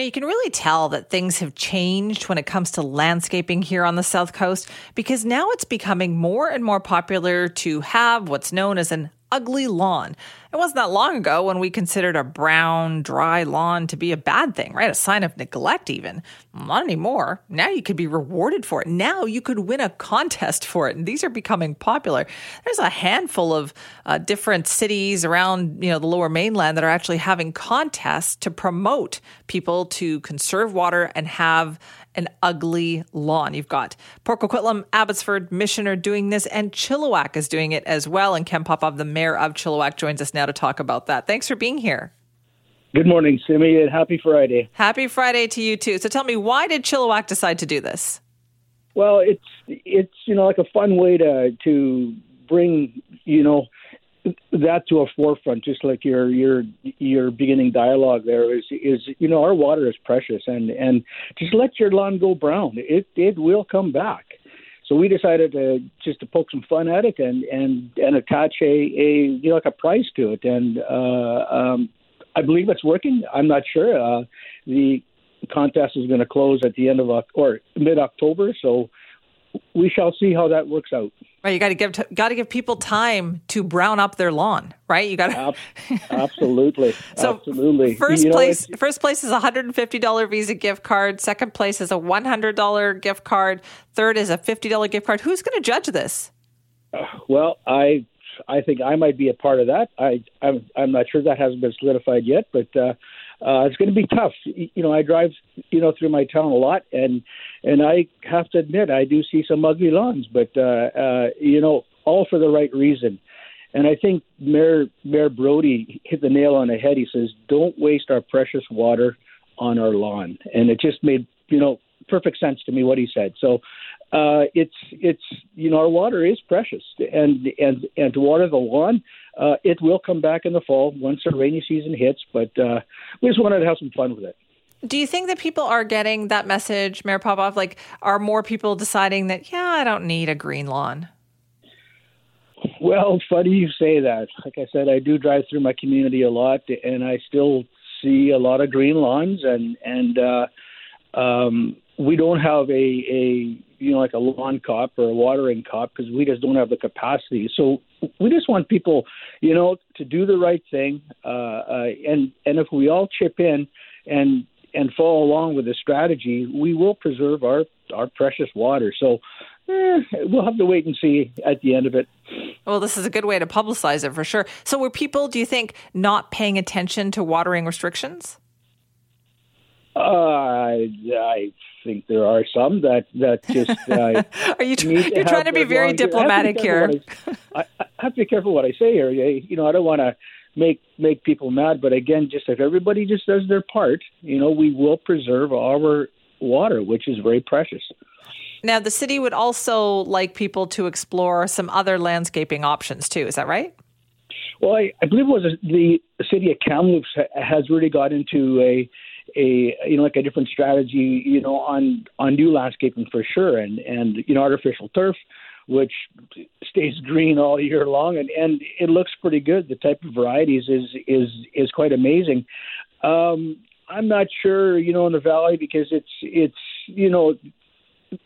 You can really tell that things have changed when it comes to landscaping here on the South Coast because now it's becoming more and more popular to have what's known as an ugly lawn. It wasn't that long ago when we considered a brown, dry lawn to be a bad thing, right? A sign of neglect, even. Not anymore. Now you could be rewarded for it. Now you could win a contest for it. And these are becoming popular. There's a handful of uh, different cities around, you know, the lower mainland that are actually having contests to promote people to conserve water and have an ugly lawn. You've got Port Coquitlam, Abbotsford, Mission are doing this, and Chilliwack is doing it as well. And Ken Popove, the mayor of Chilliwack, joins us now to talk about that. Thanks for being here. Good morning, Simi, and happy Friday. Happy Friday to you too. So tell me, why did Chilliwack decide to do this? Well, it's it's you know like a fun way to to bring you know that to a forefront, just like your your your beginning dialogue there is is you know our water is precious and and just let your lawn go brown. It it will come back. So we decided to just to poke some fun at it and and and attach a a you know like a price to it and uh, um, I believe it's working. I'm not sure. Uh, the contest is going to close at the end of or mid October, so we shall see how that works out. Right, you got to give t- got to give people time to brown up their lawn, right? You got to absolutely, so absolutely. First you place, know, first place is a hundred and fifty dollar Visa gift card. Second place is a one hundred dollar gift card. Third is a fifty dollar gift card. Who's going to judge this? Uh, well, I I think I might be a part of that. I I'm I'm not sure that hasn't been solidified yet, but uh, uh, it's going to be tough. You know, I drive, you know, through my town a lot, and and I have to admit I do see some ugly lawns, but uh, uh, you know, all for the right reason. And I think Mayor Mayor Brody hit the nail on the head. He says, "Don't waste our precious water on our lawn," and it just made you know perfect sense to me what he said. So uh, it's it's you know our water is precious, and and and to water the lawn, uh, it will come back in the fall once the rainy season hits. But uh, we just wanted to have some fun with it. Do you think that people are getting that message, Mayor Popove? Like, are more people deciding that yeah, I don't need a green lawn? Well, funny you say that. Like I said, I do drive through my community a lot, and I still see a lot of green lawns, and and uh, um, we don't have a a you know like a lawn cop or a watering cop because we just don't have the capacity. So we just want people, you know, to do the right thing, uh, uh, and and if we all chip in and and follow along with the strategy, we will preserve our our precious water. So eh, we'll have to wait and see at the end of it. Well, this is a good way to publicize it for sure. So, were people, do you think, not paying attention to watering restrictions? Uh, I, I think there are some that that just. Uh, are you? you're trying to be very diplomatic here. I, I, have to be careful what I say here. You know, I don't want to make make people mad, but again, just if everybody just does their part, you know, we will preserve our water, which is very precious. Now, the city would also like people to explore some other landscaping options too. Is that right? Well, I, I believe it was the city of Kamloops has really got into a a you know like a different strategy you know on on new landscaping for sure and and you know artificial turf which stays green all year long and and it looks pretty good the type of varieties is is is quite amazing um i'm not sure you know in the valley because it's it's you know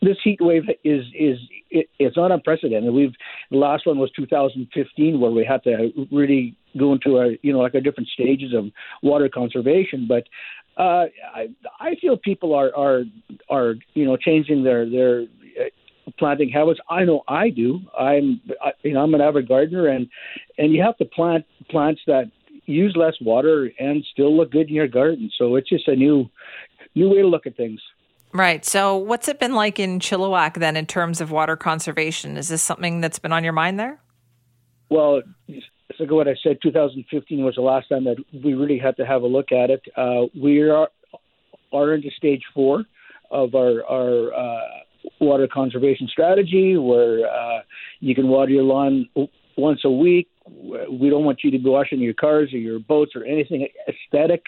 this heat wave is is it, it's not unprecedented. We've the last one was 2015 where we had to really go into a you know like a different stages of water conservation. But uh, I, I feel people are are are you know changing their their uh, planting habits. I know I do. I'm I, you know I'm an avid gardener, and and you have to plant plants that use less water and still look good in your garden. So it's just a new new way to look at things. Right. So what's it been like in Chilliwack then in terms of water conservation? Is this something that's been on your mind there? Well, so what I said, 2015 was the last time that we really had to have a look at it. Uh, we are are into stage four of our our uh, water conservation strategy, where uh, you can water your lawn once a week. We don't want you to be washing your cars or your boats or anything aesthetic.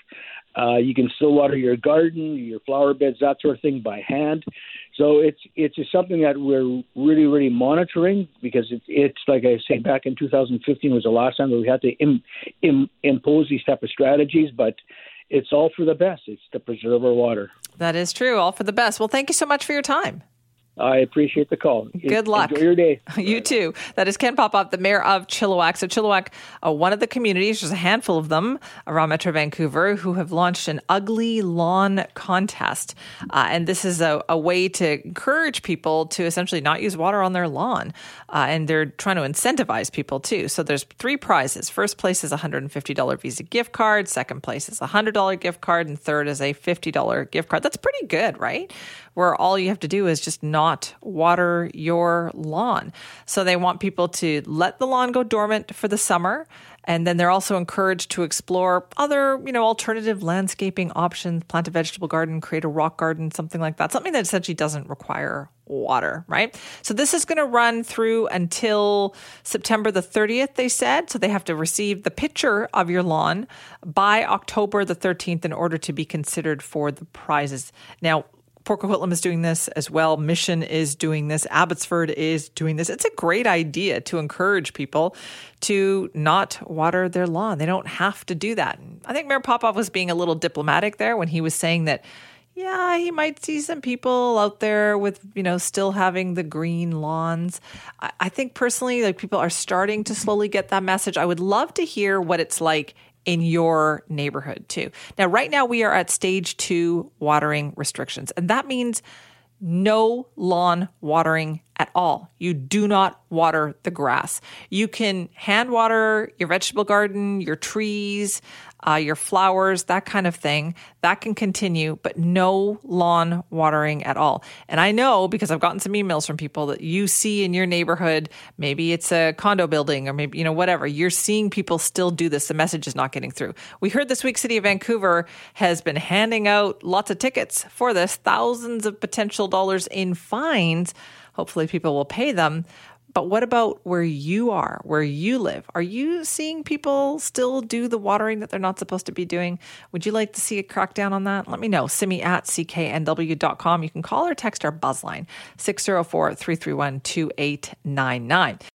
Uh, you can still water your garden, your flower beds, that sort of thing by hand. So it's it's just something that we're really really monitoring because it's it's like I say back in 2015 was the last time that we had to Im, Im, impose these type of strategies, but it's all for the best. It's to preserve our water. That is true. All for the best. Well, thank you so much for your time. I appreciate the call. Good luck. Enjoy your day. you too. That is Ken Popove, the mayor of Chilliwack. So Chilliwack, uh, one of the communities, there's a handful of them around Metro Vancouver, who have launched an ugly lawn contest. Uh, and this is a, a, way to encourage people to essentially not use water on their lawn. Uh, and they're trying to incentivize people too. So there's three prizes. First place is a $150 Visa gift card. Second place is a $100 gift card. And third is a $50 gift card. That's pretty good, right? Where all you have to do is just not not water your lawn. So they want people to let the lawn go dormant for the summer. And then they're also encouraged to explore other, you know, alternative landscaping options, plant a vegetable garden, create a rock garden, something like that. Something that essentially doesn't require water, right? So this is going to run through until September the 30th, they said. So they have to receive the picture of your lawn by October the 13th in order to be considered for the prizes. Now, Port Coquitlam is doing this as well. Mission is doing this. Abbotsford is doing this. It's a great idea to encourage people to not water their lawn. They don't have to do that. I think Mayor Popove was being a little diplomatic there when he was saying that yeah, he might see some people out there with, you know, still having the green lawns. I, think personally, like people are starting to slowly get that message. I would love to hear what it's like in your neighborhood too. Now, right now we are at stage two watering restrictions, and that means no lawn watering at all. You do not water the grass. You can hand water your vegetable garden, your trees, uh, your flowers, that kind of thing. That can continue, but no lawn watering at all. And I know because I've gotten some emails from people that you see in your neighborhood, maybe it's a condo building or maybe, you know, whatever. You're seeing people still do this. The message is not getting through. We heard this week City of Vancouver has been handing out lots of tickets for this, thousands of potential dollars in fines. Hopefully, people will pay them. But what about where you are, where you live? Are you seeing people still do the watering that they're not supposed to be doing? Would you like to see a crackdown on that? Let me know. Simi at cknw.com. You can call or text our buzzline 604 331 2899.